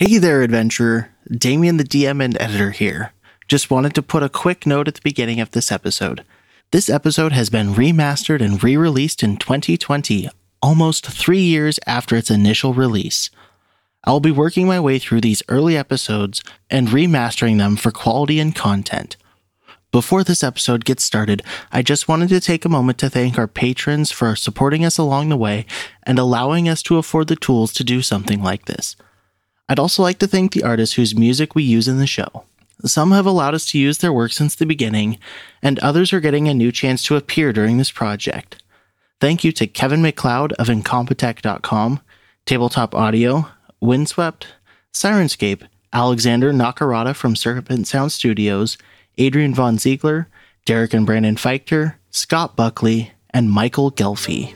Hey there, adventurer. Damian, the DM and editor here. Just wanted to put a quick note at the beginning of this episode. This episode has been remastered and re released in 2020, almost three years after its initial release. I'll be working my way through these early episodes and remastering them for quality and content. Before this episode gets started, I just wanted to take a moment to thank our patrons for supporting us along the way and allowing us to afford the tools to do something like this. I'd also like to thank the artists whose music we use in the show. Some have allowed us to use their work since the beginning, and others are getting a new chance to appear during this project. Thank you to Kevin MacLeod of Incompetech.com, Tabletop Audio, Windswept, Sirenscape, Alexander Nakarada from Serpent Sound Studios, Adrian Von Ziegler, Derek and Brandon Fiechter, Scott Buckley, and Michael Ghelfi.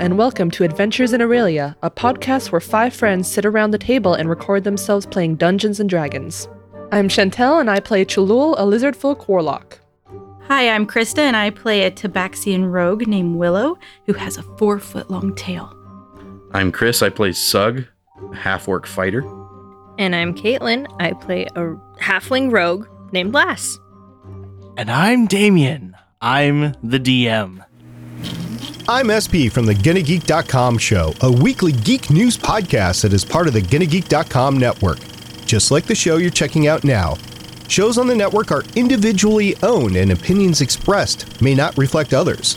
And welcome to Adventures in Aurelia, a podcast where five friends sit around the table and record themselves playing Dungeons and Dragons. I'm Chantalle, and I play Chalul, a lizard folk warlock. Hi, I'm Christa, and I play a Tabaxian rogue named Willow who has a four foot long tail. I'm Chris. I play Sug, a half orc fighter. And I'm Caitlin. I play a halfling rogue named Lass. And I'm Damian. I'm the DM. I'm SP from the GonnaGeek.com show, a weekly geek news podcast that is part of the GonnaGeek.com network. Just like the show you're checking out now. Shows on the network are individually owned and opinions expressed may not reflect others.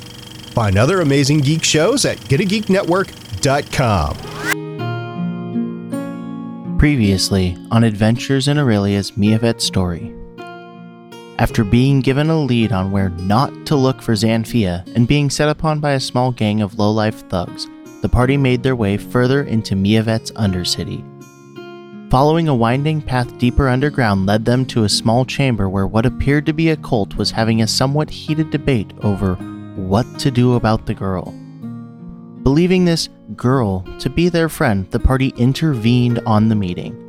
Find other amazing geek shows at GonnaGeekNetwork.com. Previously on Adventures in Aurelia's Mieveht story. After being given a lead on where not to look for Xanphia and being set upon by a small gang of low-life thugs, the party made their way further into Mieveht's Undercity. Following a winding path deeper underground led them to a small chamber where what appeared to be a cult was having a somewhat heated debate over what to do about the girl. Believing this girl to be their friend, the party intervened on the meeting.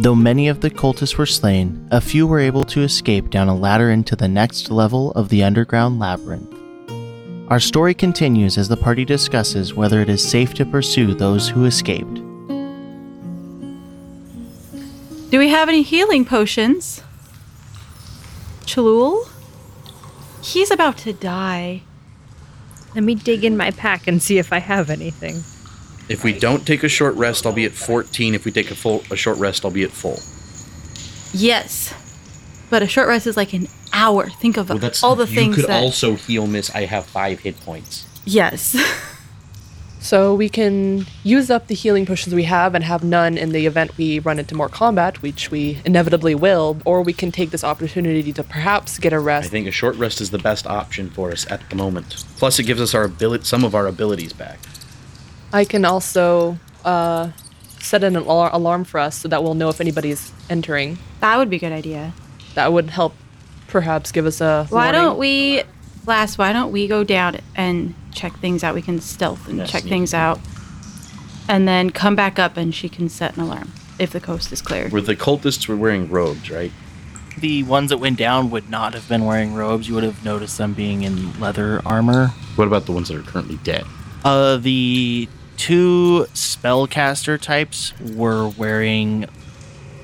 Though many of the cultists were slain, a few were able to escape down a ladder into the next level of the underground labyrinth. Our story continues as the party discusses whether it is safe to pursue those who escaped. Do we have any healing potions? Chalul? He's about to die. Let me dig in my pack and see if I have anything. If we don't take a short rest, I'll be at 14. If we take a full a short rest, I'll be at full. Yes. But a short rest is like an hour. Think of all the things you could that. also heal miss. I have five hit points. yes. So we can use up the healing potions we have and have none in the event we run into more combat, which we inevitably will, or we can take this opportunity to perhaps get a rest. I think a short rest is the best option for us at the moment. Plus, it gives us our ability, some of our abilities back. I can also uh, set an alar- alarm for us so that we'll know if anybody's entering. that would be a good idea. That would help perhaps give us a Why warning. don't we, Lass, why don't we go down and check things out? We can stealth and Yes, check sneak. things out. And then come back up and she can set an alarm if the coast is clear. Where the cultists were wearing robes, right? The ones that went down would not have been wearing robes. You would have noticed them being in leather armor. What about the ones that are currently dead? Uh, the two spellcaster types were wearing.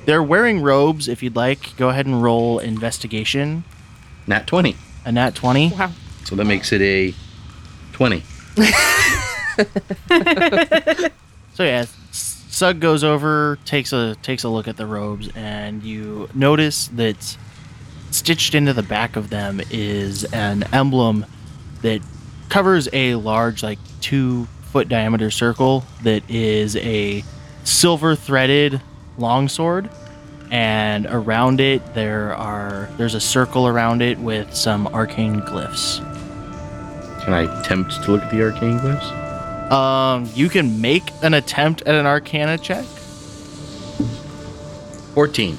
They're wearing robes. If you'd like, go ahead and roll investigation. Nat 20. A nat 20. Wow. So that makes it a 20. So yeah, S- Sug goes over, takes a takes a look at the robes, and you notice that stitched into the back of them is an emblem that covers a large, like two foot diameter circle that is a silver threaded longsword, and around it there are there's a circle around it with some arcane glyphs. Can I attempt to look at the arcane glyphs? Um, you can make an attempt at an Arcana check. 14.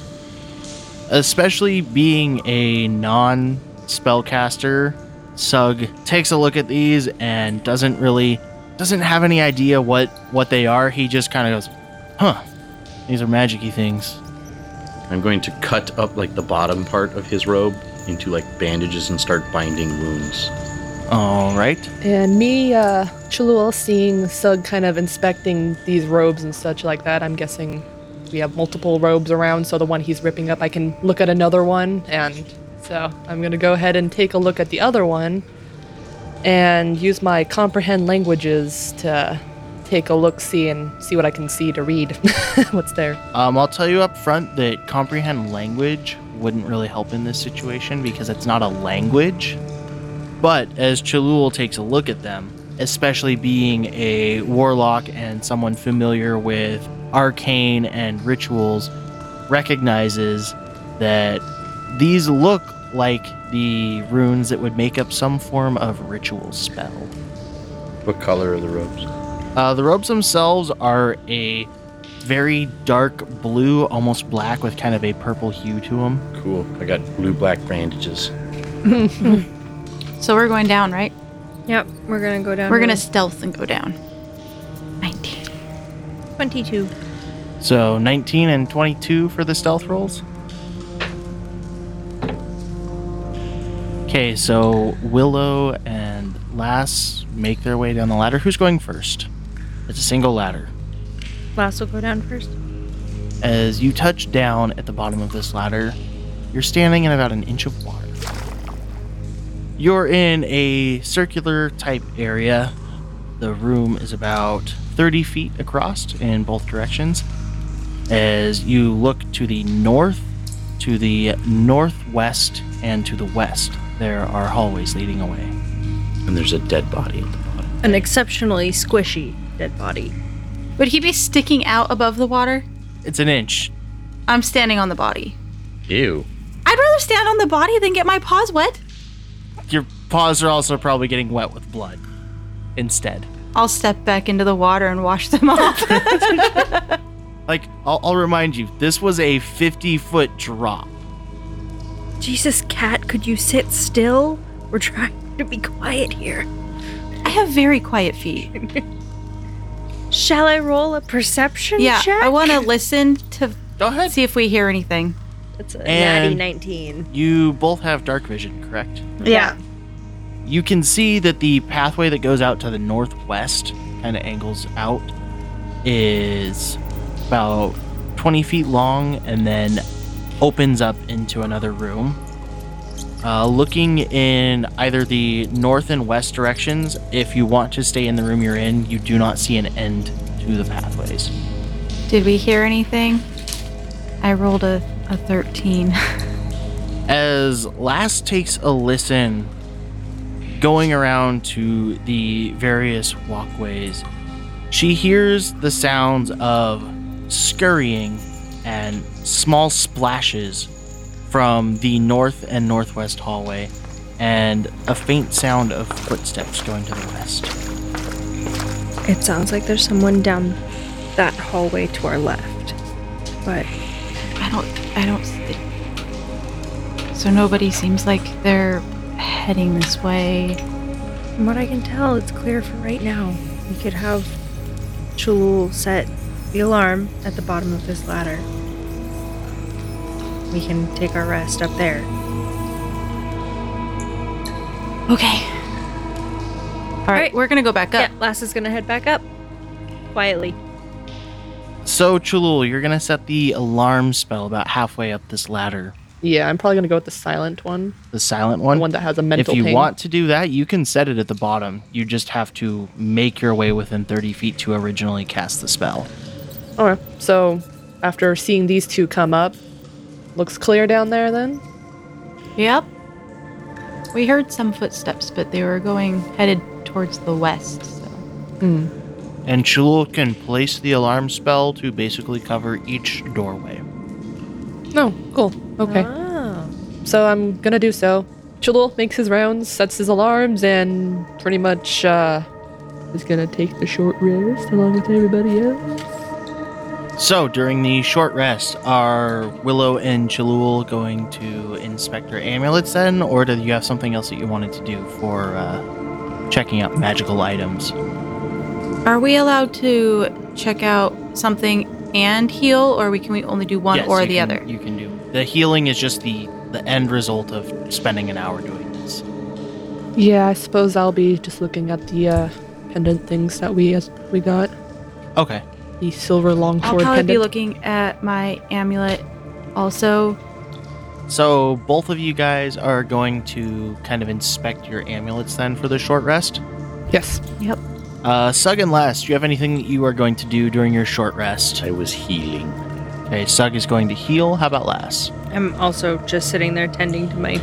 especially being a non spellcaster sug takes a look at these and doesn't really doesn't have any idea what what they are he just kind of goes huh these are magicy things I'm going to cut up like the bottom part of his robe into like bandages and start binding wounds. All right. And me, uh, Chalul, seeing Sug kind of inspecting these robes and such like that, I'm guessing we have multiple robes around, so the one he's ripping up, I can look at another one. And so I'm going to go ahead and take a look at the other one and use my comprehend languages to take a look, see, and see what I can see to read what's there. Um, I'll tell you up front that comprehend language wouldn't really help in this situation because it's not a language. But as Chalul takes a look at them, especially being a warlock and someone familiar with arcane and rituals, recognizes that these look like the runes that would make up some form of ritual spell. What color are the robes? Uh, the robes themselves are a very dark blue, almost black, with kind of a purple hue to them. Cool. I got blue black bandages. So we're going down, right? Yep, we're gonna go down. We're gonna stealth and go down. 19. 22. So 19 and 22 for the stealth rolls. Okay, so Willow and Lass make their way down the ladder. Who's going first? It's a single ladder. Lass will go down first. As you touch down at the bottom of this ladder, you're standing in about an inch of water. You're in a circular type area. The room is about 30 feet across in both directions. As you look to the north, to the northwest, and to the west, there are hallways leading away. And there's a dead body at the bottom. An exceptionally squishy dead body. Would he be sticking out above the water? It's an inch. I'm standing on the body. Ew. I'd rather stand on the body than get my paws wet. Your paws are also probably getting wet with blood instead. I'll step back into the water and wash them off. Like, I'll, I'll remind you, this was a 50 foot drop. Jesus, cat, could you sit still? We're trying to be quiet here. I have very quiet feet. Shall I roll a perception Yeah, check? I want to listen to Go ahead. see if we hear anything. It's a And- natty 19. You both have dark vision, correct? Yeah. You can see that the pathway that goes out to the northwest, kind of angles out, is about 20 feet long and then opens up into another room. Uh, looking in either the north and west directions, if you want to stay in the room you're in, you do not see an end to the pathways. Did we hear anything? I rolled a, a 13. as Lass takes a listen, going around to the various walkways, she hears the sounds of scurrying and small splashes from the north and northwest hallway, and a faint sound of footsteps going to the west. It sounds like there's someone down that hallway to our left. But I don't. I don't. See. So nobody seems like they're heading this way. from what I can tell, it's clear for right now. We could have Chalul set the alarm at the bottom of this ladder. We can take our rest up there. Okay. All right, right. we're gonna go back up. Yeah, Lass is gonna head back up. Quietly. So, Chalul, you're gonna set the alarm spell about halfway up this ladder. Yeah, I'm probably gonna go with the silent one, The silent one. the one. one that has a mental. if you ping. want to do that, you can set it at the bottom. You just have to make your way within 30 feet to originally cast the spell. Okay, so after seeing these two come up, looks clear down there. Then Yep. We heard some footsteps, but they were going headed towards the west. So And Chalul can place the alarm spell to basically cover each doorway. no, cool. Okay, Oh. so I'm gonna do so. Chalul makes his rounds, sets his alarms, and pretty much uh, is gonna take the short rest along with everybody else. So, during the short rest, are Willow and Chalul going to inspect their amulets then, or do you have something else that you wanted to do for uh, checking out magical items? Are we allowed to check out something and heal, or we can we only do one Yes, or the can- other? You can do. The healing is just the the end result of spending an hour doing this. Yeah, I suppose I'll be just looking at the uh, pendant things that we as we got. Okay. The silver I'll probably pendant. be looking at my amulet also. So both of you guys are going to kind of inspect your amulets then for the short rest. yes. Yep. Uh, Sug and Les, do you have anything that you are going to do during your short rest? I was healing. Okay, Sug is going to heal. How about Les? I'm also just sitting there tending to my.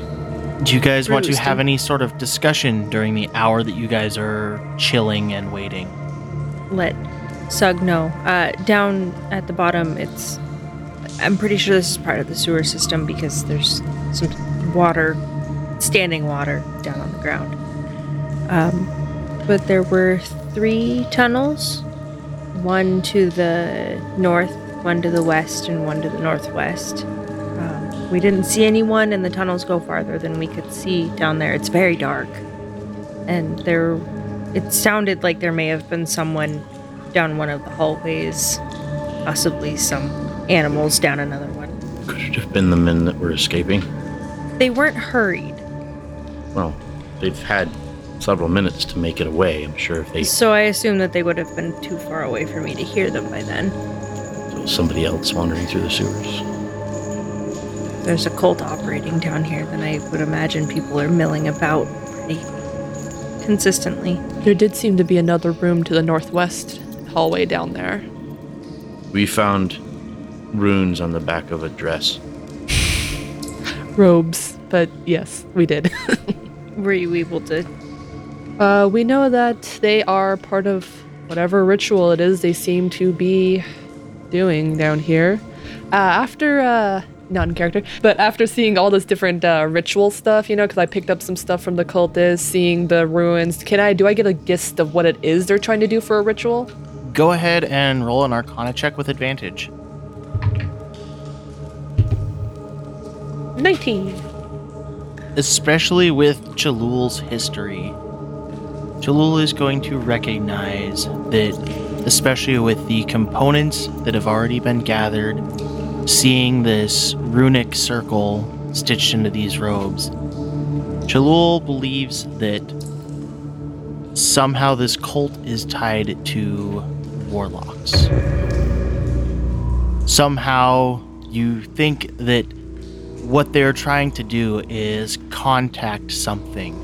Do you guys want to have any sort of discussion during the hour that you guys are chilling and waiting? Let Sug know. Uh, down at the bottom, it's. I'm pretty sure this is part of the sewer system because there's some water, standing water down on the ground. Um, but there were three tunnels one to the north, one to the west, and one to the northwest. Um, we didn't see anyone, and the tunnels go farther than we could see down there. It's very dark. And there, it sounded like there may have been someone down one of the hallways, possibly some animals down another one. Could it have been the men that were escaping? They weren't hurried, Well, they've had several minutes to make it away. I'm sure if they so I assume that they would have been too far away for me to hear them by then. saw somebody else wandering through the sewers. There's a cult operating down here, then I would imagine people are milling about pretty consistently. There did seem to be another room to the northwest hallway down there. We found runes on the back of a dress. Robes, but yes, we did. Were you able to? Uh, we know that they are part of whatever ritual it is they seem to be doing down here. Uh, after, uh, not in character, but after seeing all this different uh, ritual stuff, you know, because I picked up some stuff from the cultists, seeing the ruins. Can I? Do I get a gist of what it is they're trying to do for a ritual? Go ahead and roll an Arcana check with advantage. Nineteen. especially with Chalul's history. Chalul is going to recognize that, especially with the components that have already been gathered, seeing this runic circle stitched into these robes, Chalul believes that somehow this cult is tied to warlocks. Somehow you think that what they're trying to do is contact something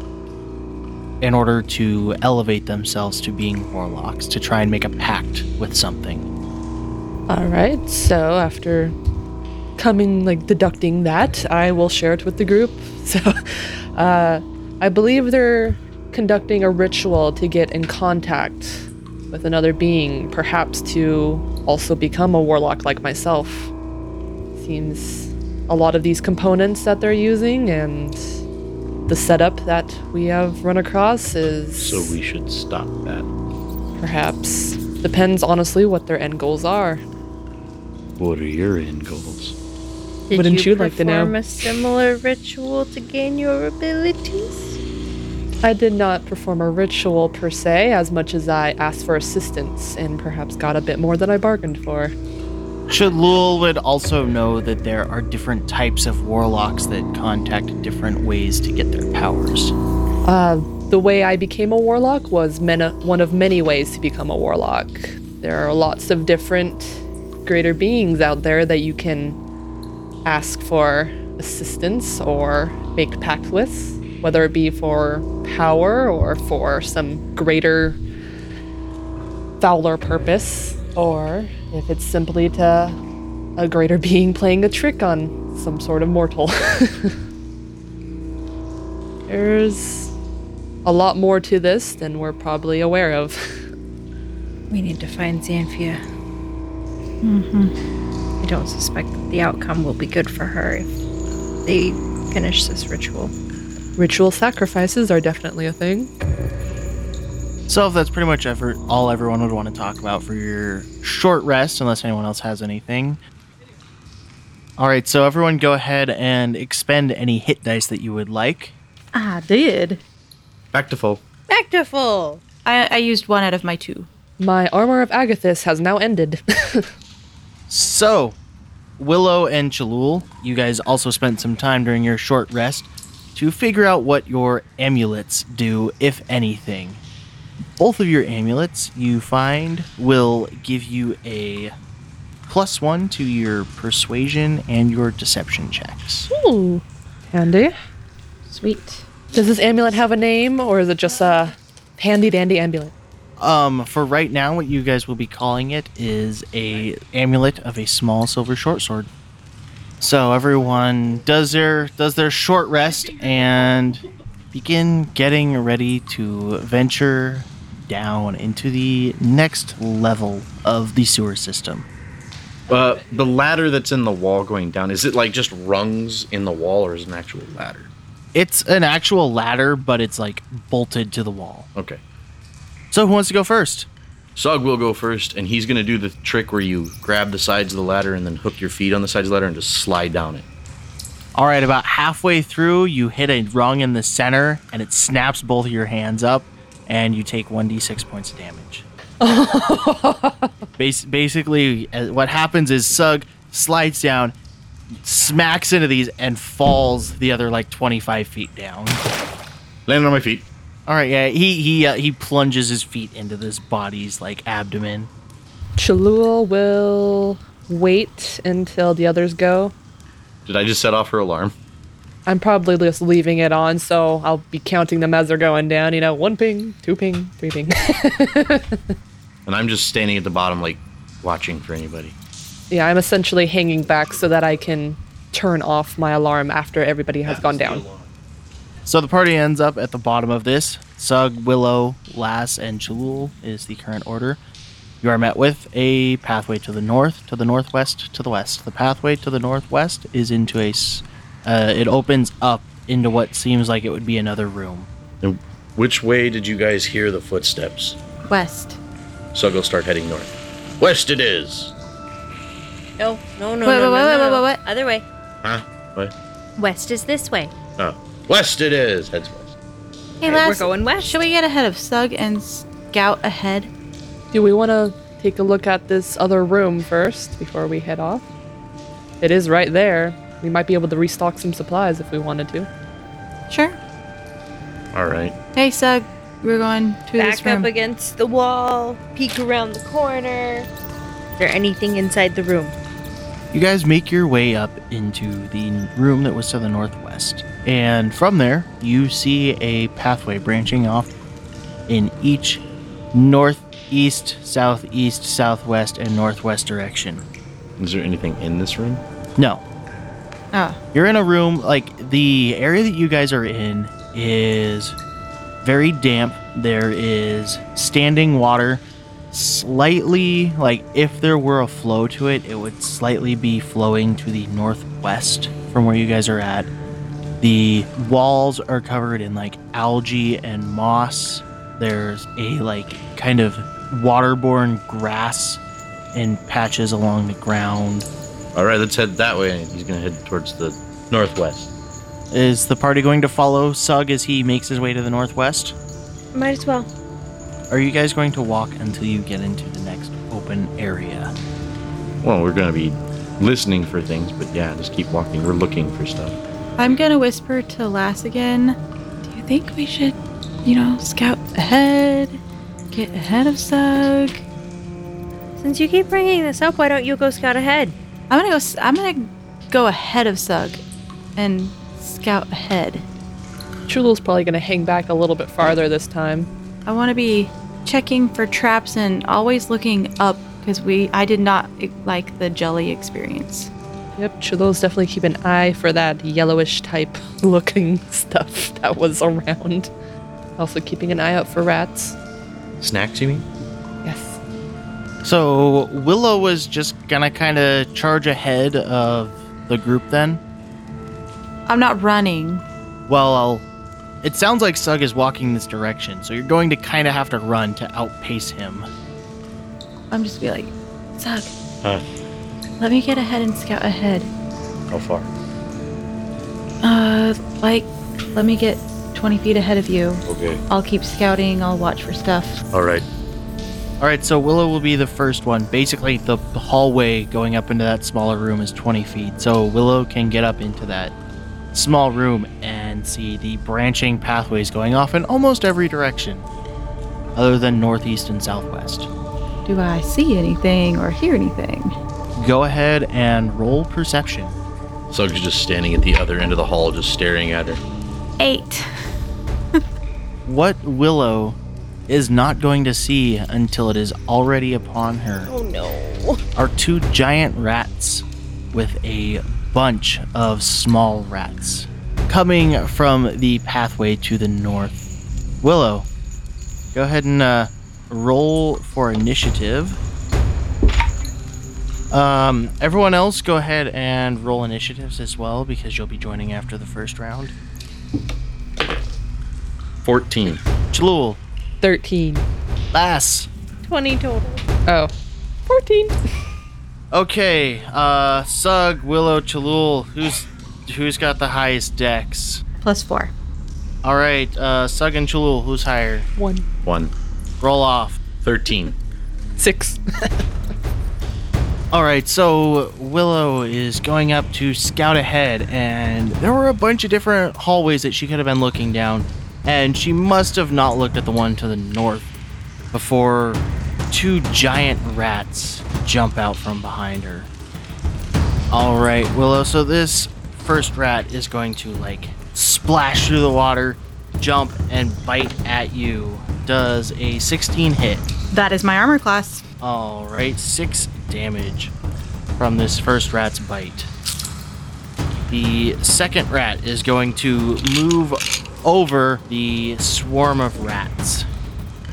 in order to elevate themselves to being warlocks, to try and make a pact with something. All right. So after coming, like deducting that, I will share it with the group. So, uh, I believe they're conducting a ritual to get in contact with another being, perhaps to also become a warlock like myself. Seems a lot of these components that they're using and the setup that we have run across is So we should stop that. perhaps depends honestly what their end goals are. What are your end goals? Did Wouldn't you you like to know? perform a similar ritual to gain your abilities? I did not perform a ritual per se, as much as I asked for assistance and perhaps got a bit more than I bargained for. Chalul would also know that there are different types of warlocks that contact different ways to get their powers. Uh, the way I became a warlock was one of many ways to become a warlock. There are lots of different greater beings out there that you can ask for assistance or make pact with, whether it be for power or for some greater fouler purpose, or if it's simply to a greater being playing a trick on some sort of mortal. There's a lot more to this than we're probably aware of. We need to find Xanphia. Mm-hmm. I don't suspect that the outcome will be good for her if they finish this ritual. Ritual sacrifices are definitely a thing. So if that's pretty much ever, all everyone would want to talk about for your short rest, unless anyone else has anything. All right, so everyone go ahead and expend any hit dice that you would like. I did. Back to full. Back to full. I, I used one out of my two. My armor of Agathys has now ended. So, Willow and Chalul, you guys also spent some time during your short rest to figure out what your amulets do, if anything. Both of your amulets you find will give you a plus one to your persuasion and your deception checks. Ooh, handy. Sweet. Does this amulet have a name, or is it just a handy dandy amulet? Um, for right now, what you guys will be calling it is a amulet of a small silver short sword. So everyone does their does their short rest and begin getting ready to venture down into the next level of the sewer system. Uh, the ladder that's in the wall going down, is it like just rungs in the wall or is it an actual ladder? It's an actual ladder, but it's like bolted to the wall. Okay. So who wants to go first? Sug will go first, and he's going to do the trick where you grab the sides of the ladder and then hook your feet on the sides of the ladder and just slide down it. All right, about halfway through, you hit a rung in the center, and it snaps both of your hands up, and you take 1d6 points of damage. Bas- basically, uh, what happens is Sug slides down, smacks into these, and falls the other like 25 feet down. Landing on my feet. All right, yeah, he he uh, he plunges his feet into this body's like abdomen. Chalul will wait until the others go. Did I just set off her alarm? I'm probably just leaving it on, so I'll be counting them as they're going down. You know, one ping, two ping, three ping. And I'm just standing at the bottom, like, watching for anybody. yeah, I'm essentially hanging back so that I can turn off my alarm after everybody has gone down. So the party ends up at the bottom of this. Sug, Willow, Lass, and Chalul is the current order. You are met with a pathway to the north, to the northwest, to the west. The pathway to the northwest is into a. s- Uh, it opens up into what seems like it would be another room. And which way did you guys hear the footsteps? West. Sug will start heading north. West it is! No, no, no, Wait, no, wait, no, wait, no, wait, no. wait, wait. Other way. Huh? What? West is this way. Oh. West it is! Heads west. Hey, Right, lads. we're going west. Should we get ahead of Sug and scout ahead? Do we want to take a look at this other room first before we head off? It is right there. We might be able to restock some supplies if we wanted to. Sure. Alright. Hey, Sug. We're going to this Back room. up against the wall. Peek around the corner. Is there anything inside the room? You guys make your way up into the room that was to the northwest. And from there, you see a pathway branching off in each northeast, southeast, southwest, and northwest direction. Is there anything in this room? No. Oh. You're in a room, like, the area that you guys are in is very damp. There is standing water. Slightly, like, if there were a flow to it, it would slightly be flowing to the northwest from where you guys are at. The walls are covered in, like, algae and moss. There's a, like, kind of waterborne grass in patches along the ground. Alright, let's head that way. He's gonna head towards the northwest. Is the party going to follow Sug as he makes his way to the northwest? Might as well. Are you guys going to walk until you get into the next open area? Well, we're gonna be listening for things, but yeah, just keep walking. We're looking for stuff. I'm gonna whisper to Lass again. Do you think we should, you know, scout ahead? Get ahead of Sug? Since you keep bringing this up, why don't you go scout ahead? I'm gonna go. s- I'm gonna go ahead of Sug, and scout ahead. Chalul's probably going to hang back a little bit farther this time. I want to be checking for traps and always looking up because we. I did not like the jelly experience. Yep, Chalul's definitely keep an eye for that yellowish type looking stuff that was around. Also keeping an eye out for rats. Snacks, you mean? Yes. So Willow was just gonna kind of charge ahead of the group then. I'm not running. Well, I'll, it sounds like Sug is walking this direction, so you're going to kind of have to run to outpace him. I'm just be like, Sug, Huh? Let me get ahead and scout ahead. How far? Uh, like, let me get 20 feet ahead of you. Okay. I'll keep scouting. I'll watch for stuff. Alright. All right, so Willow will be the first one. Basically, the hallway going up into that smaller room is 20 feet, so Willow can get up into that small room and and see the branching pathways going off in almost every direction, other than northeast and southwest. Do I see anything or hear anything? Go ahead and roll perception. Sug's just standing at the other end of the hall, just staring at her. Eight. What Willow is not going to see until it is already upon her Oh no. are two giant rats with a bunch of small rats coming from the pathway to the north. Willow, go ahead and uh, roll for initiative. Um, everyone else, go ahead and roll initiatives as well because you'll be joining after the first round. 14. Chalul, 13. Lass. 20 total. Oh. 14. Okay, uh, Sug, Willow, Chalul, who's who's got the highest dex? Plus four. All right, uh, Sug and Chalul, who's higher? 1. 1. Roll off. 13. 6. All right, so Willow is going up to scout ahead, and there were a bunch of different hallways that she could have been looking down, and she must have not looked at the one to the north before two giant rats jump out from behind her. All right, Willow, so this first rat is going to like splash through the water, jump, and bite at you. Does a 16 hit? That is my armor class. All right, six damage from this first rat's bite. The second rat is going to move over the swarm of rats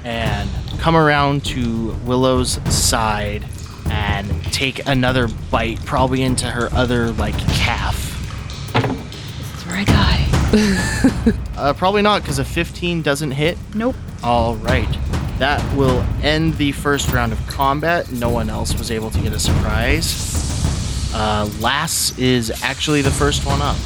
and come around to Willow's side and take another bite, probably into her other like calf. That's where I die. Uh, probably not because a 15 doesn't hit. Nope. All right. That will end the first round of combat. No one else was able to get a surprise. Uh, Lass is actually the first one up.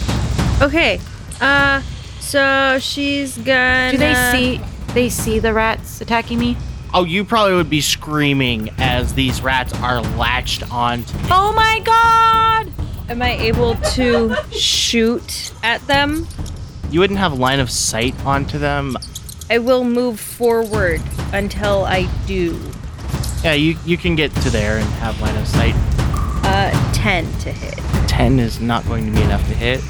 Okay. Uh, so she's gonna. Do they see? They see the rats attacking me. Oh, you probably would be screaming as these rats are latched on. Oh my god! Am I able to shoot at them? You wouldn't have line of sight onto them. I will move forward until I do. Yeah, you, you can get to there and have line of sight. Uh, 10 to hit. 10 is not going to be enough to hit.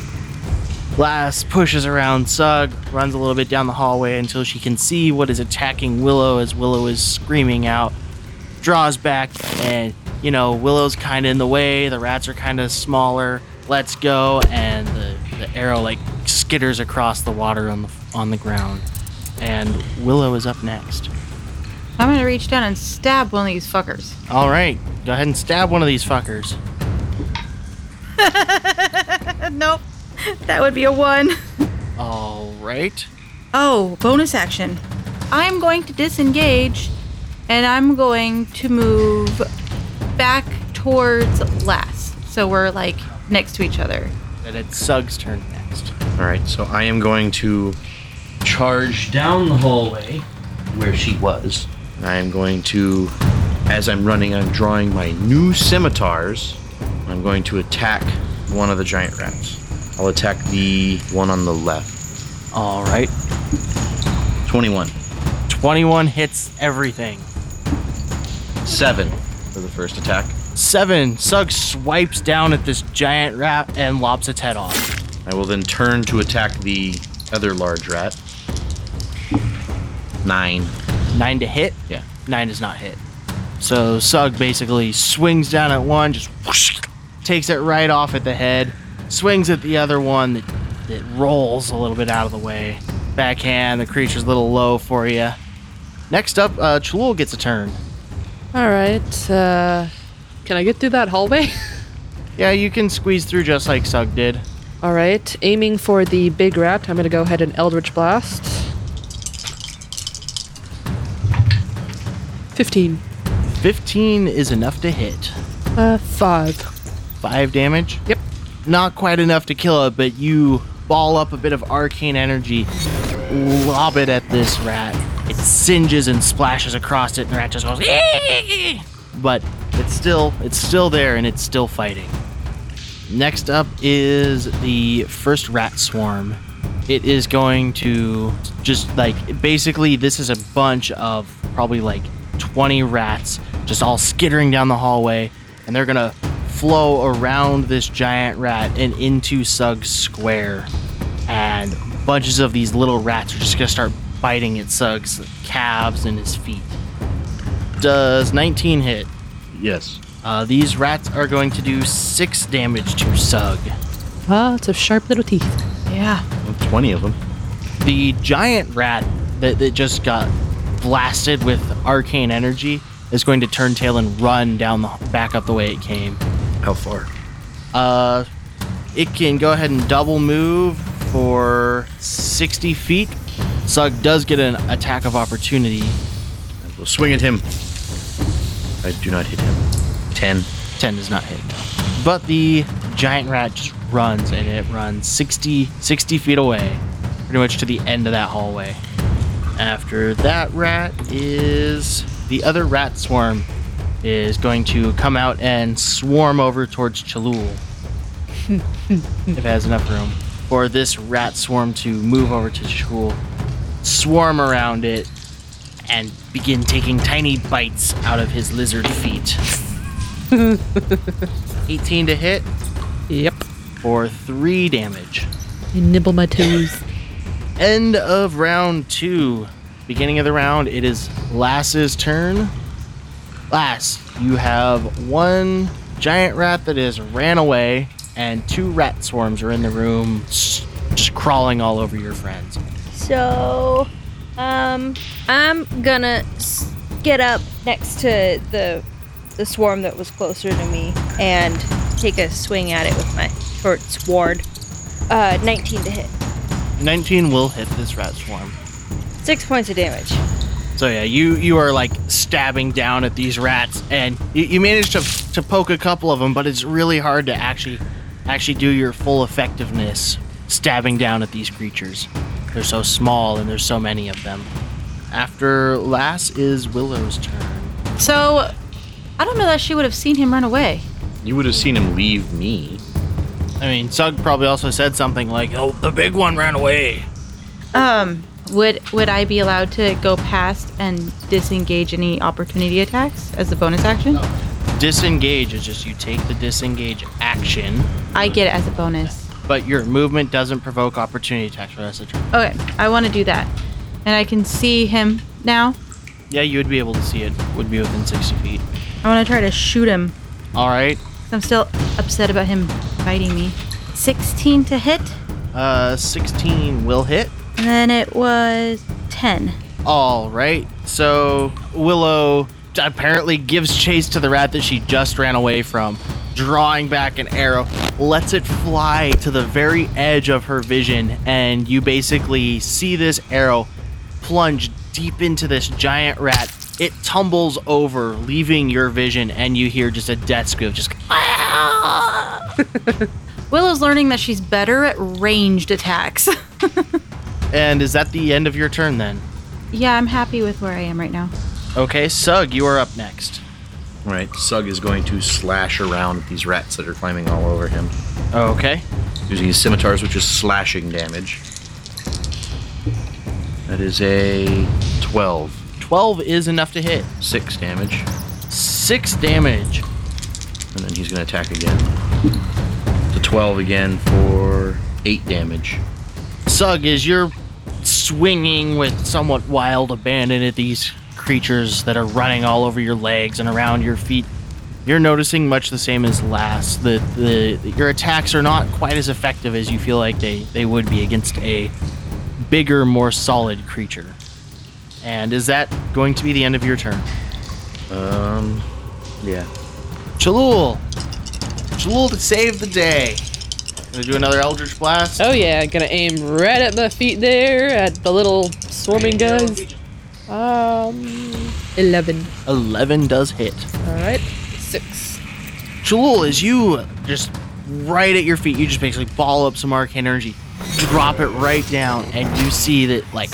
Lass pushes around Sug, runs a little bit down the hallway until she can see what is attacking Willow as Willow is screaming out. Draws back, and, you know, Willow's kind of in the way. The rats are kind of smaller. Let's go, and the, the arrow, like, skitters across the water on the, on the ground. And Willow is up next. I'm gonna reach down and stab one of these fuckers. All right, go ahead and stab one of these fuckers. nope. That would be a one. All right. Oh, bonus action. I'm going to disengage and I'm going to move back towards Lass. So we're like next to each other. And it's Sug's turn next. All right, so I am going to charge down the hallway where she was. I am going to, as I'm running, I'm drawing my new scimitars. I'm going to attack one of the giant rats. I'll attack the one on the left. All right. 21. 21 hits everything. 7 for the first attack. Seven. Sug swipes down at this giant rat and lops its head off. I will then turn to attack the other large rat. 9. Nine to hit. Yeah. Nine does not hit. So Sug basically swings down at one, just whoosh, takes it right off at the head, swings at the other one that, that rolls a little bit out of the way. Backhand, the creature's a little low for you. Next up, uh, Chalul gets a turn. All right. Uh, can I get through that hallway? Yeah, you can squeeze through just like Sug did. All right. Aiming for the big rat, I'm going to go ahead and Eldritch Blast. 15. 15 is enough to hit. Uh, 5. Five damage? Yep. Not quite enough to kill it, but you ball up a bit of arcane energy, lob it at this rat. It singes and splashes across it, and the rat just goes. But it's still it's still there, and it's still fighting. Next up is the first rat swarm. it is going to just like basically this is a bunch of probably like 20 rats just all skittering down the hallway and they're gonna flow around this giant rat and into Sug's square and bunches of these little rats are just gonna start biting at Sug's calves and his feet. Does 19 hit? Yes. Uh, these rats are going to do six damage to Sug. Lots of sharp little teeth. Yeah. 20 of them. The giant rat that, that just got blasted with arcane energy is going to turn tail and run down the back up the way it came. How far? Uh, it can go ahead and double move for 60 feet. Sug does get an attack of opportunity. I will swing at him. I do not hit him. 10. 10 does not hit. But the giant rat just runs and it runs 60, 60 feet away, pretty much to the end of that hallway. After that rat is the other rat swarm is going to come out and swarm over towards Chalul. if it has enough room. For this rat swarm to move over to Chalul, swarm around it, and begin taking tiny bites out of his lizard feet. 18 to hit Yep. for 3 damage. You nibble my toes. End of round 2. Beginning of the round, it is Lass's turn. Lass, you have one giant rat that has ran away, and two rat swarms are in the room, just crawling all over your friends. So, um, I'm gonna get up next to the the swarm that was closer to me and take a swing at it with my short sword. Uh, 19 to hit. 19 will hit this rat swarm. Six points of damage. So yeah, you you are like stabbing down at these rats, and you, you manage to to poke a couple of them, but it's really hard to actually actually do your full effectiveness stabbing down at these creatures. They're so small, and there's so many of them. After Lass is Willow's turn. So, I don't know that she would have seen him run away. You would have seen him leave me. I mean, Sug probably also said something like, "Oh, the big one ran away." Um, would would I be allowed to go past and disengage any opportunity attacks as a bonus action? Disengage is just you take the disengage action, I get it as a bonus. but your movement doesn't provoke opportunity attacks for the turn. Okay, I want to do that, and I can see him now. Yeah, you would be able to see it. Would be within 60 feet. I want to try to shoot him. All right. I'm still upset about him biting me. 16 to hit, Uh, 16 will hit. and then it was 10. All right. So Willow apparently gives chase to the rat that she just ran away from, drawing back an arrow, lets it fly to the very edge of her vision, and you basically see this arrow plunge deep into this giant rat. It tumbles over, leaving your vision, and you hear just a death squeal, just Willow's learning that she's better at ranged attacks. and is that the end of your turn then? yeah, I'm happy with where I am right now. Okay, Sug, you are up next. All right. Sug is going to slash around at these rats that are climbing all over him, Okay. using his scimitars, which is slashing damage. That is a 12. 12 is enough to hit. 6 damage. Six damage. And then he's going to attack again. The 12 again for 8 damage. Sug, as you're swinging with somewhat wild abandon at these creatures that are running all over your legs and around your feet, you're noticing much the same as last. The, the your attacks are not quite as effective as you feel like they, they would be against a bigger, more solid creature. And is that going to be the end of your turn? Um, yeah. Chalul! Chalul to save the day. Gonna do another Eldritch Blast. Oh yeah, gonna aim right at the feet there, at the little swarming guys. Um, 11. 11 does hit. Alright, 6. Chalul, as you just right at your feet, you just basically ball up some arcane energy, drop it right down, and you see that like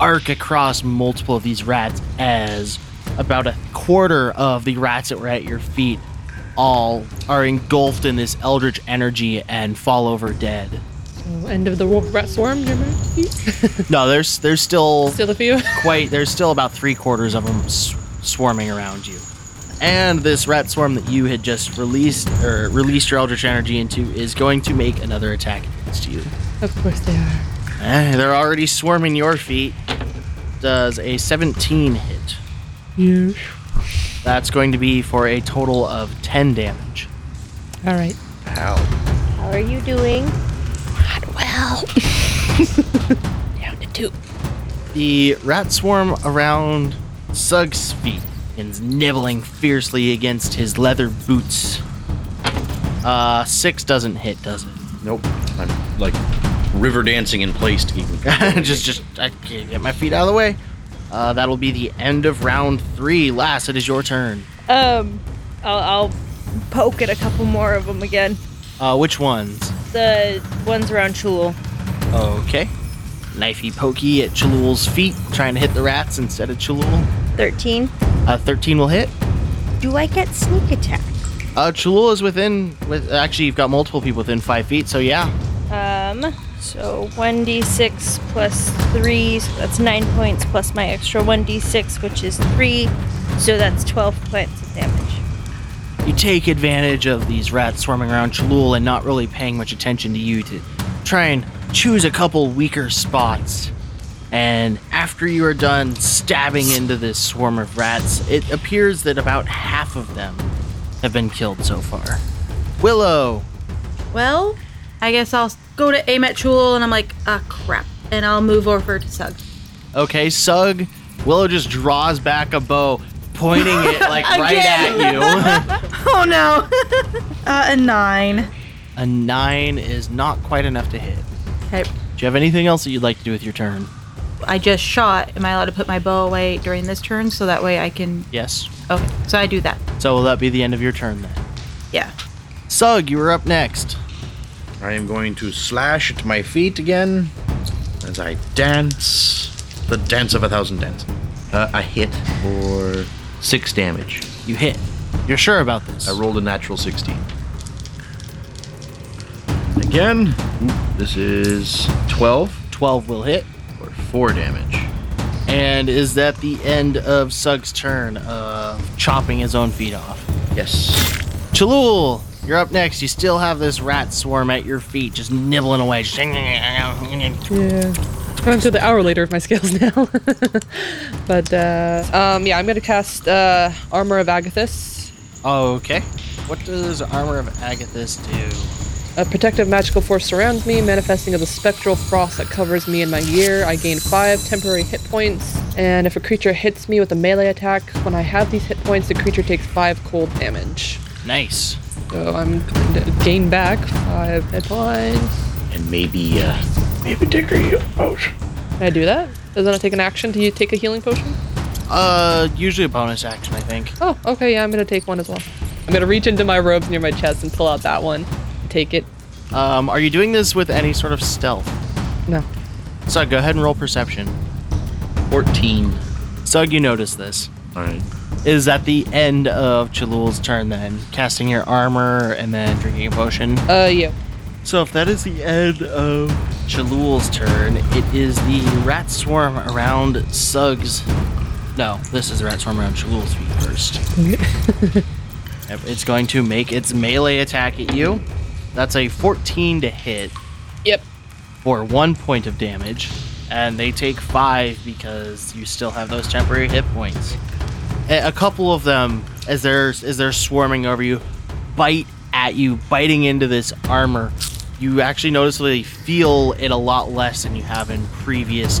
arc across multiple of these rats as about a quarter of the rats that were at your feet all are engulfed in this eldritch energy and fall over dead. Oh, end of the rat swarm. No, there's there's still Still a few. quite there's still about three quarters of them s- swarming around you and this rat swarm that you had just released or released your eldritch energy into is going to make another attack against you of course they are. Eh, they're already swarming your feet does a 17 hit Yes. that's going to be for a total of 10 damage All right. How? How are you doing? Not well. Down to two. the rat swarm around sug's feet is nibbling fiercely against his leather boots uh six doesn't hit does it Nope. I'm like river dancing in place to keep him. just, just, I can't get my feet out of the way. Uh, that'll be the end of round three. Lass, it is your turn. Um, I'll, I'll poke at a couple more of them again. Uh, which ones? The ones around Chalul. Okay. Knifey pokey at Chalul's feet, trying to hit the rats instead of Chalul. 13. Uh, 13 will hit. Do I get sneak attack? Uh, Chalul is within, with, actually, you've got multiple people within five feet, so yeah. Um, so 1d6 plus 3, so that's 9 points, plus my extra 1d6, which is 3, so that's 12 points of damage. You take advantage of these rats swarming around Chalul and not really paying much attention to you to try and choose a couple weaker spots. And after you are done stabbing into this swarm of rats, it appears that about half of them have been killed so far. Willow, Well, I guess I'll go to aim at Chul, and I'm like, ah, crap. And I'll move over to Sug. okay, Sug. Willow just draws back a bow, pointing it like right at you. Oh no! uh, a nine. a nine is not quite enough to hit. Okay. Do you have anything else that you'd like to do with your turn? I just shot. Am I allowed to put my bow away during this turn so that way I can? Yes. Okay, so I do that. So will that be the end of your turn then? Yeah. Sug, you are up next. I am going to slash at my feet again as I dance. The dance of a thousand dances. Uh, a hit for six damage. You hit. You're sure about this? I rolled a natural 16. Again, this is 12 12 will hit. for 4 damage. And is that the end of Sug's turn of chopping his own feet off? Yes. Chalul, you're up next. You still have this rat swarm at your feet, just nibbling away. Yeah. I'm to the hour later of my skills now. but uh, um, yeah, I'm gonna cast uh, Armor of Agathys. Okay. What does Armor of Agathys do? A protective magical force surrounds me, manifesting as a spectral frost that covers me and my gear. I gain five temporary hit points, and if a creature hits me with a melee attack, when I have these hit points, the creature takes five cold damage. Nice. So I'm going to gain back five hit points. And maybe, uh, maybe take a heal potion. Can I do that? Doesn't it take an action to you take a healing potion? Uh, usually a bonus action, I think. Oh, okay, yeah, I'm gonna take one as well. I'm gonna reach into my robes near my chest and pull out that one. Take it. Um, are you doing this with any sort of stealth? No. Sug, go ahead and roll perception. 14. Sug, you notice this. Alright. Is at the end of Chalul's turn then, casting your armor and then drinking a potion. Uh, yeah. So if that is the end of Chalul's turn, it is the rat swarm around Sug's. No, this is the rat swarm around Chalul's feet first. It's going to make its melee attack at you. That's a 14 to hit Yep. for one point of damage, and they take five because you still have those temporary hit points. A couple of them, as they're as they're swarming over you, bite at you, biting into this armor. You actually noticeably feel it a lot less than you have in previous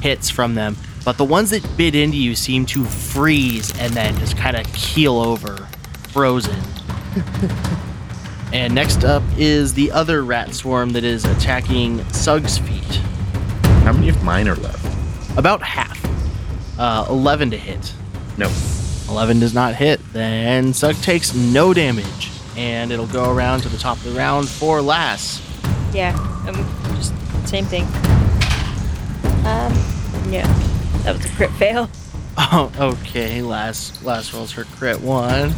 hits from them. But the ones that bit into you seem to freeze and then just kind of keel over, frozen. And next up is the other rat swarm that is attacking Sug's feet. How many of mine are left? About half. Uh, 11 to hit. No. 11 does not hit. Then Sug takes no damage. And it'll go around to the top of the round for Lass. Yeah, um, just same thing. Um, yeah, that was a crit fail. Oh, okay. Lass, Lass rolls her crit one.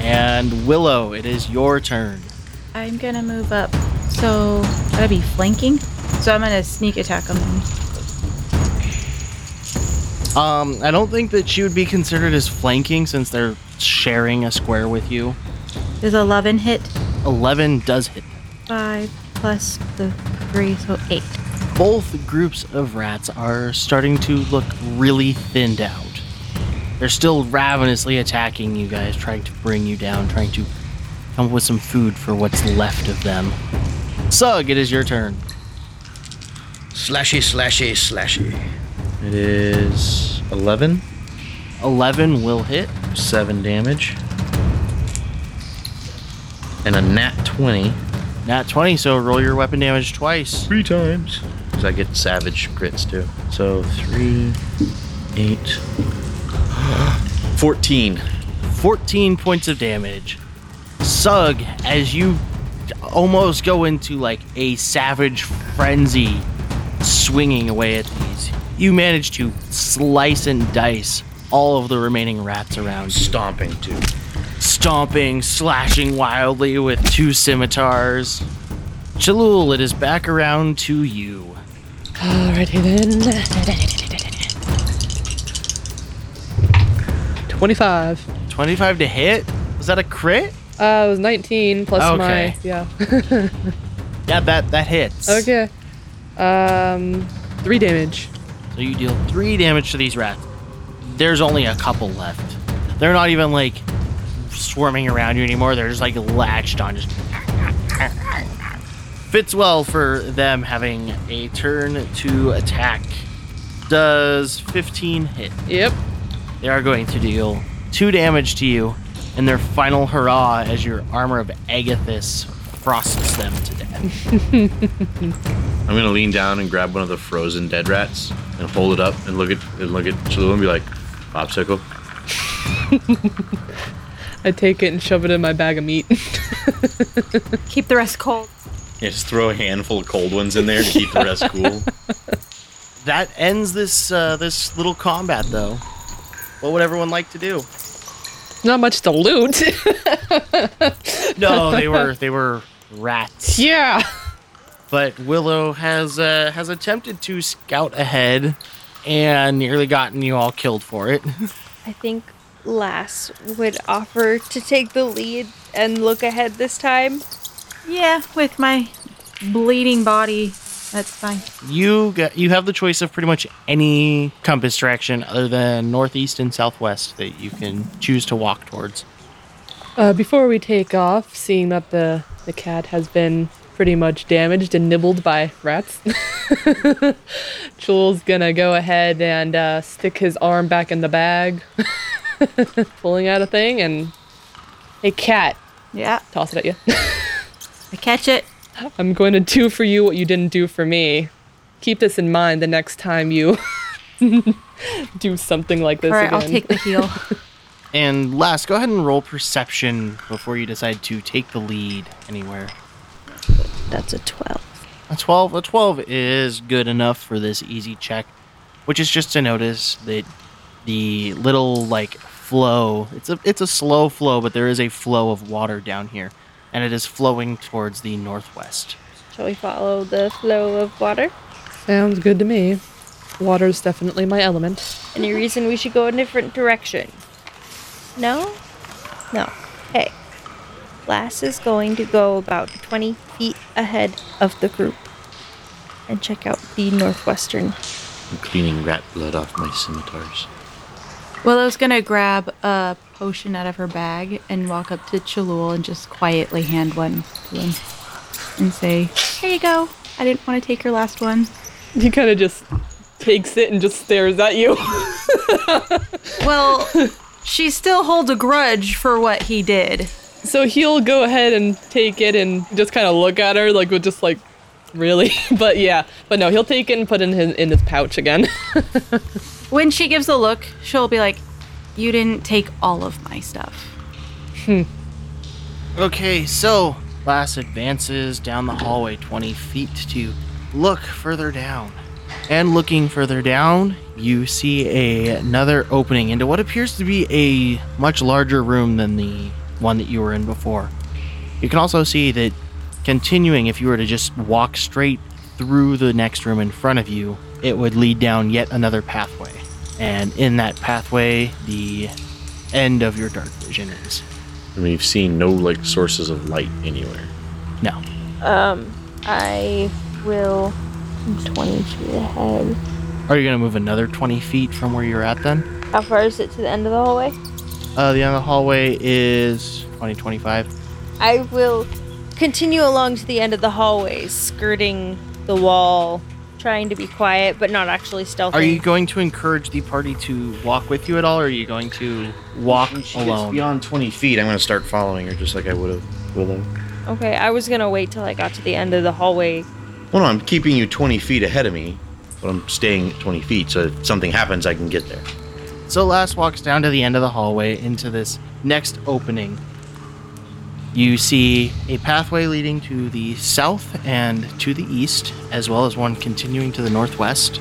And Willow, it is your turn. I'm gonna move up So that'd be flanking. So I'm gonna sneak attack them. Um, I don't think that she would be considered as flanking since they're sharing a square with you. Does 11 hit? 11 does hit. Five plus the three, so eight. Both groups of rats are starting to look really thinned out. They're still ravenously attacking you guys, trying to bring you down, trying to come up with some food for what's left of them. Sug, it is your turn. Slashy, slashy, slashy. It is 11, 11 will hit. 7 damage. And a nat 20. Nat 20, so roll your weapon damage twice. Three times. Because I get savage crits too. So 3, 8, 14. 14 points of damage. Sug, as you almost go into like a savage frenzy, swinging away at these, you manage to slice and dice all of the remaining rats around you. Stomping too. Stomping, slashing wildly with two scimitars. Chalul, it is back around to you. Alrighty then. 25. 25 to hit? Was that a crit? Uh, it was 19 plus Okay. my. Yeah. Yeah, that that hits. okay. Um, three damage. So you deal three damage to these rats. There's only a couple left. They're not even like swarming around you anymore. They're just like latched on. Just fits well for them having a turn to attack. Does 15 hit? Yep. They are going to deal two damage to you in their final hurrah as your armor of Agathys frosts them to death. I'm gonna lean down and grab one of the frozen dead rats and hold it up and look at and look at Chalula and be like, popsicle. I take it and shove it in my bag of meat. Keep the rest cold. Yeah, just throw a handful of cold ones in there to keep the rest cool. That ends this uh, this little combat, though. What would everyone like to do? Not much to loot. No, they were they were rats. yeah. But Willow has uh, has attempted to scout ahead and nearly gotten you all killed for it. I think Lass would offer to take the lead and look ahead this time. Yeah, with my bleeding body, that's fine. You get you have the choice of pretty much any compass direction other than northeast and southwest that you can choose to walk towards. Uh, before we take off, seeing that the the cat has been pretty much damaged and nibbled by rats, Chul's gonna go ahead and uh, stick his arm back in the bag, pulling out a thing, and hey, cat, Yeah, toss it at you. I catch it. I'm going to do for you what you didn't do for me. Keep this in mind the next time you do something like this All right, again. I'll take the heel. And Lass, go ahead and roll perception before you decide to take the lead anywhere. That's a 12. A 12, a 12 is good enough for this easy check, which is just to notice that the little like flow, it's a it's a slow flow, but there is a flow of water down here and it is flowing towards the northwest. Shall we follow the flow of water? Sounds good to me. Water's definitely my element. Any reason we should go a different direction? No? No. Hey. Lass is going to go about 20 feet ahead of the group and check out the northwestern. I'm cleaning rat blood off my scimitars. Willow's gonna grab a potion out of her bag and walk up to Chalul and just quietly hand one to him and say, Here you go. I didn't want to take your last one. He kind of just takes it and just stares at you. Well, she still holds a grudge for what he did. So he'll go ahead and take it and just kind of look at her, like with just like, really? but yeah, but no, he'll take it and put it in his in his pouch again. When she gives a look, she'll be like, You didn't take all of my stuff. Hmm. Okay, so Lass advances down the hallway 20 feet to look further down. And looking further down, you see a, another opening into what appears to be a much larger room than the one that you were in before. You can also see that continuing, if you were to just walk straight through the next room in front of you, it would lead down yet another pathway. And in that pathway, the end of your dark vision is. And we've seen no like sources of light anywhere. No. Um, I will. I'm 20 feet ahead. Are you going to move another 20 feet from where you're at then? How far is it to the end of the hallway? Uh, the end of the hallway is 20, 25. I will continue along to the end of the hallway, skirting the wall, trying to be quiet, but not actually stealthy. Are you going to encourage the party to walk with you at all, or are you going to walk When she gets alone? beyond 20 feet, I'm going to start following her just like I would have Willow. Okay, I was gonna wait till I got to the end of the hallway. Well, no, I'm keeping you 20 feet ahead of me, but I'm staying at 20 feet, so if something happens, I can get there. So Lass walks down to the end of the hallway into this next opening. You see a pathway leading to the south and to the east, as well as one continuing to the northwest.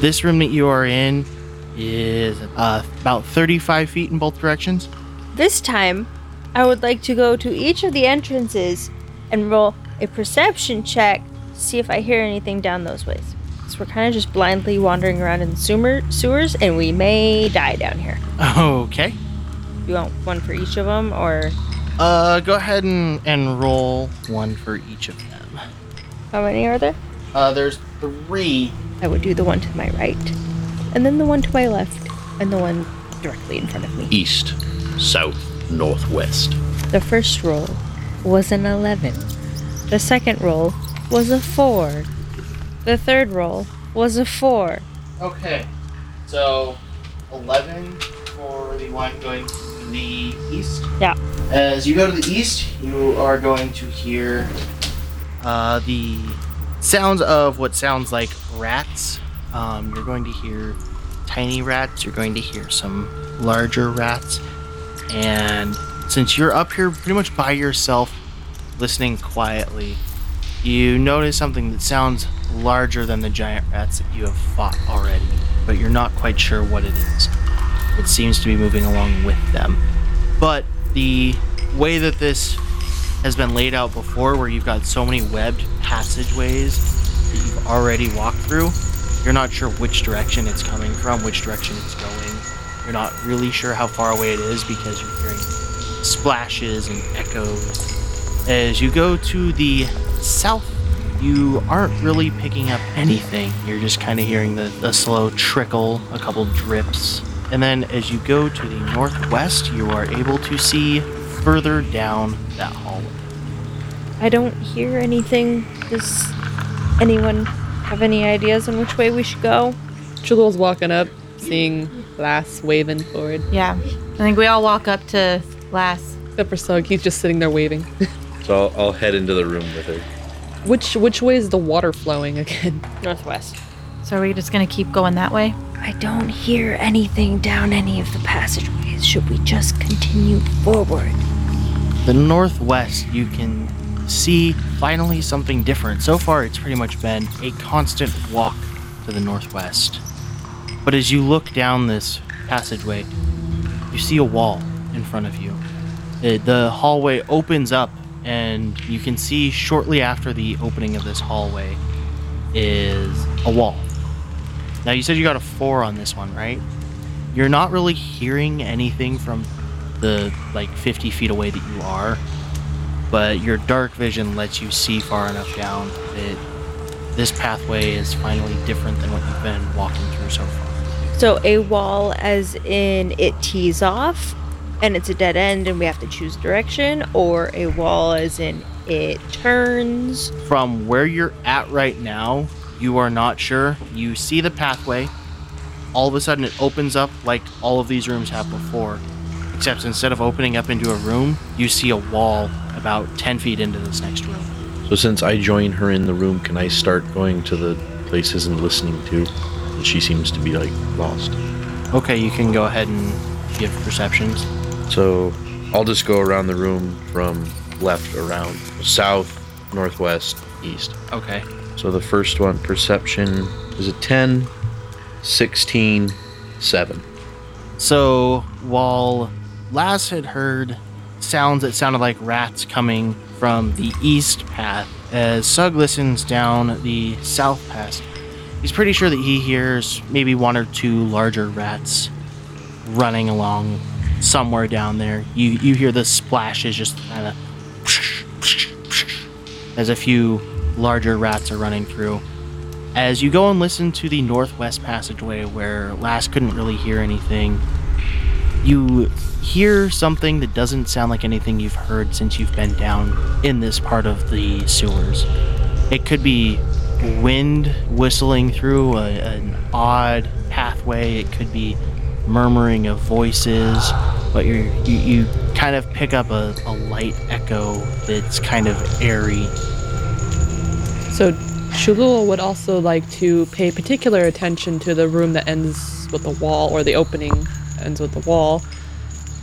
This room that you are in is uh, about 35 feet in both directions. This time, I would like to go to each of the entrances and roll a perception check to see if I hear anything down those ways. So we're kind of just blindly wandering around in sewer- sewers, and we may die down here. Okay. You want one for each of them, or Uh, go ahead and, and roll one for each of them. how many are there? Uh, there's three. I would do the one to my right, and then the one to my left, and the one directly in front of me. East, south, northwest. The first roll was an 11. The second roll was a 4. The third roll was a 4. Okay. So, 11 for the one going to the east. Yeah. As you go to the east, you are going to hear uh, the sounds of what sounds like rats. Um, you're going to hear tiny rats. You're going to hear some larger rats. And since you're up here pretty much by yourself, listening quietly, you notice something that sounds larger than the giant rats that you have fought already, but you're not quite sure what it is. It seems to be moving along with them. But the way that this has been laid out before, where you've got so many webbed passageways that you've already walked through, you're not sure which direction it's coming from, which direction it's going. You're not really sure how far away it is because you're hearing splashes and echoes. As you go to the south, you aren't really picking up anything. You're just kind of hearing the, the slow trickle, a couple drips. And then as you go to the northwest, you are able to see further down that hallway. I don't hear anything. Does anyone have any ideas on which way we should go? Chalul's walking up, seeing Lass waving forward. Yeah. I think we all walk up to Lass. Except for Sug, he's just sitting there waving. So I'll, I'll head into the room with her. which which way is the water flowing again? Northwest. So are we just gonna keep going that way? I don't hear anything down any of the passageways. Should we just continue forward? The northwest, you can see finally something different. So far, it's pretty much been a constant walk to the northwest. But as you look down this passageway, you see a wall in front of you. The, the hallway opens up, and you can see shortly after the opening of this hallway is a wall. Now, you said you got a four on this one, right? You're not really hearing anything from the like 50 feet away that you are, but your dark vision lets you see far enough down that this pathway is finally different than what you've been walking through so far. So a wall as in it tees off and it's a dead end and we have to choose direction or a wall as in it turns. From where you're at right now, you are not sure. You see the pathway. All of a sudden, it opens up like all of these rooms have before. Except instead of opening up into a room, you see a wall about 10 feet into this next room. So since I join her in the room, can I start going to the places and listening too? And she seems to be like lost. Okay, you can go ahead and give perceptions. So I'll just go around the room from left around south, northwest, east. Okay. So the first one, perception, is a 10, 16, 7. So while Lass had heard sounds that sounded like rats coming from the east path as Sug listens down the south path. He's pretty sure that he hears maybe one or two larger rats running along somewhere down there. You you hear the splashes just kind of as a few larger rats are running through. As you go and listen to the northwest passageway where Lass couldn't really hear anything, you hear something that doesn't sound like anything you've heard since you've been down in this part of the sewers. It could be wind whistling through a, an odd pathway, it could be murmuring of voices, but you're, you you kind of pick up a, a light echo that's kind of airy. So Chalul would also like to pay particular attention to the room that ends with the wall, or the opening ends with the wall,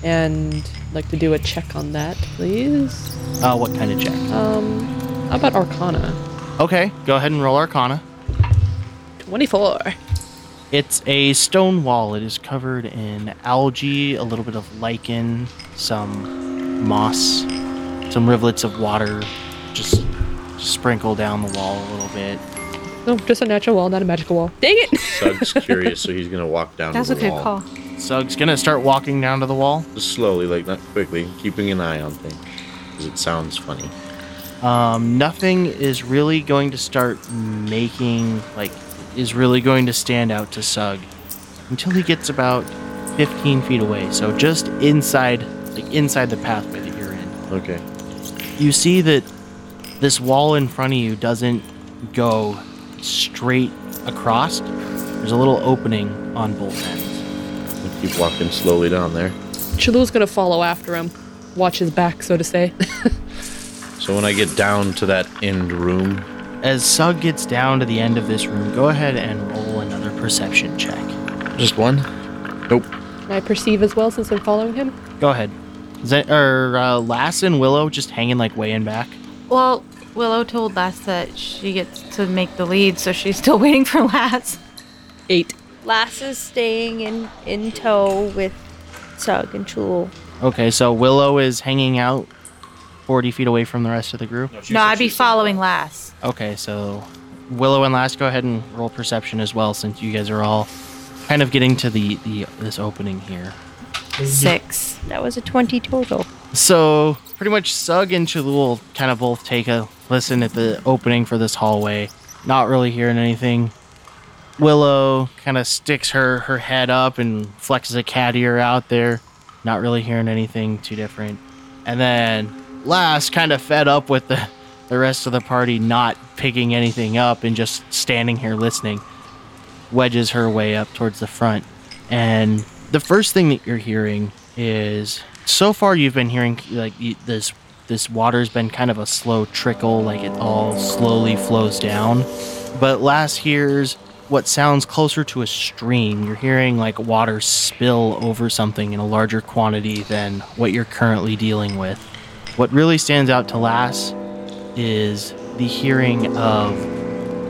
and like to do a check on that, please. Uh, what kind of check? Um, how about Arcana? Okay, go ahead and roll Arcana. 24. It's a stone wall. It is covered in algae, a little bit of lichen, some moss, some rivulets of water just sprinkle down the wall a little bit. No, just a natural wall, not a magical wall. Dang it! Sug's curious, so he's gonna walk down That's to a good wall. call. Sug's gonna start walking down to the wall. Just slowly, like not quickly, keeping an eye on things. Because it sounds funny. Um, nothing is really going to start making, like, is really going to stand out to Sug until he gets about 15 feet away. So just inside, like, inside the pathway that you're in. Okay. you see that this wall in front of you doesn't go straight across. There's a little opening on both ends. We'll keep walking slowly down there. Chalul's gonna follow after him. Watch his back, so to say. So when I get down to that end room, As Sug gets down to the end of this room, go ahead and roll another perception check. just one. Nope. Can I perceive as well since I'm following him? Go ahead. Is that, or uh, Lass and Willow just hanging like way in back? Well, Willow told Lass that she gets to make the lead, so she's still waiting for Lass. Eight. Lass is staying in, in tow with Sug and Chul. Okay, so Willow is hanging out 40 feet away from the rest of the group. No, I'd be following Lass. Okay, so Willow and Lass, go ahead and roll perception as well, since you guys are all kind of getting to the, the this opening here. Six. That was a 20 total. So pretty much Sug and Chalul kind of both take a listen at the opening for this hallway, not really hearing anything. Willow kind of sticks her her head up and flexes a cat ear out there, not really hearing anything too different. And then Lass kind of fed up with the the rest of the party not picking anything up and just standing here listening, wedges her way up towards the front. And the first thing that you're hearing is so far you've been hearing like this this water's been kind of a slow trickle like it all slowly flows down. But Lass hears what sounds closer to a stream. You're hearing like water spill over something in a larger quantity than what you're currently dealing with what really stands out to Lass is the hearing of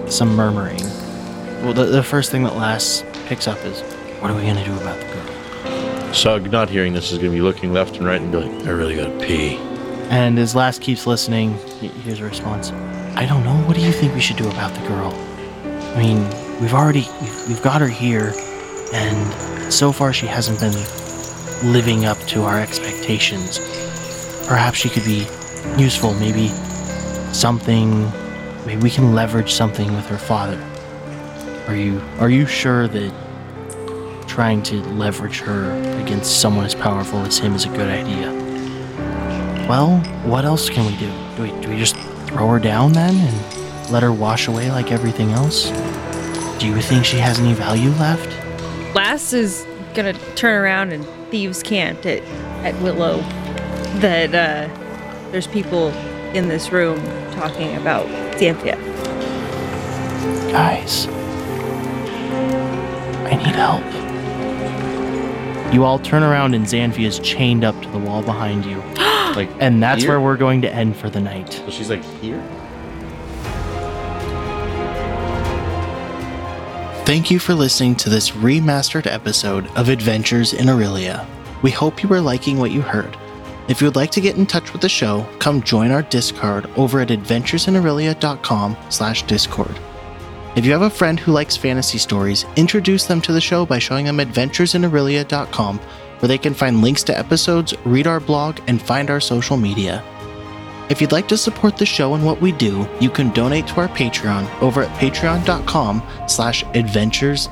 some murmuring well the, the first thing that Lass picks up is what are we going to do about the girl Sug, not hearing this, is gonna be looking left and right and be like, I really gotta pee. And as Lass keeps listening, here's a response. I don't know. What do you think we should do about the girl? I mean, we've already we've got her here, and so far she hasn't been living up to our expectations. Perhaps she could be useful. Maybe something. Maybe we can leverage something with her father. Are you are you sure that trying to leverage her against someone as powerful as him is a good idea? Well, what else can we do? Do we, do we just throw her down then and let her wash away like everything else? Do you think she has any value left? Lass is gonna turn around and thieves' cant at, at Willow that uh, there's people in this room talking about Xanphia. Guys, I need help. You all turn around and Xanphia is chained up to the wall behind you. Like, And that's here? where we're going to end for the night. So she's like here. Thank you for listening to this remastered episode of Adventures in Aurelia. We hope you are liking what you heard. If you would like to get in touch with the show, come join our Discord over at adventuresinaurelia.com slash discord. If you have a friend who likes fantasy stories, introduce them to the show by showing them adventuresinaurelia.com where they can find links to episodes, read our blog, and find our social media. If you'd like to support the show and what we do, you can donate to our Patreon over at patreon.com slash adventures.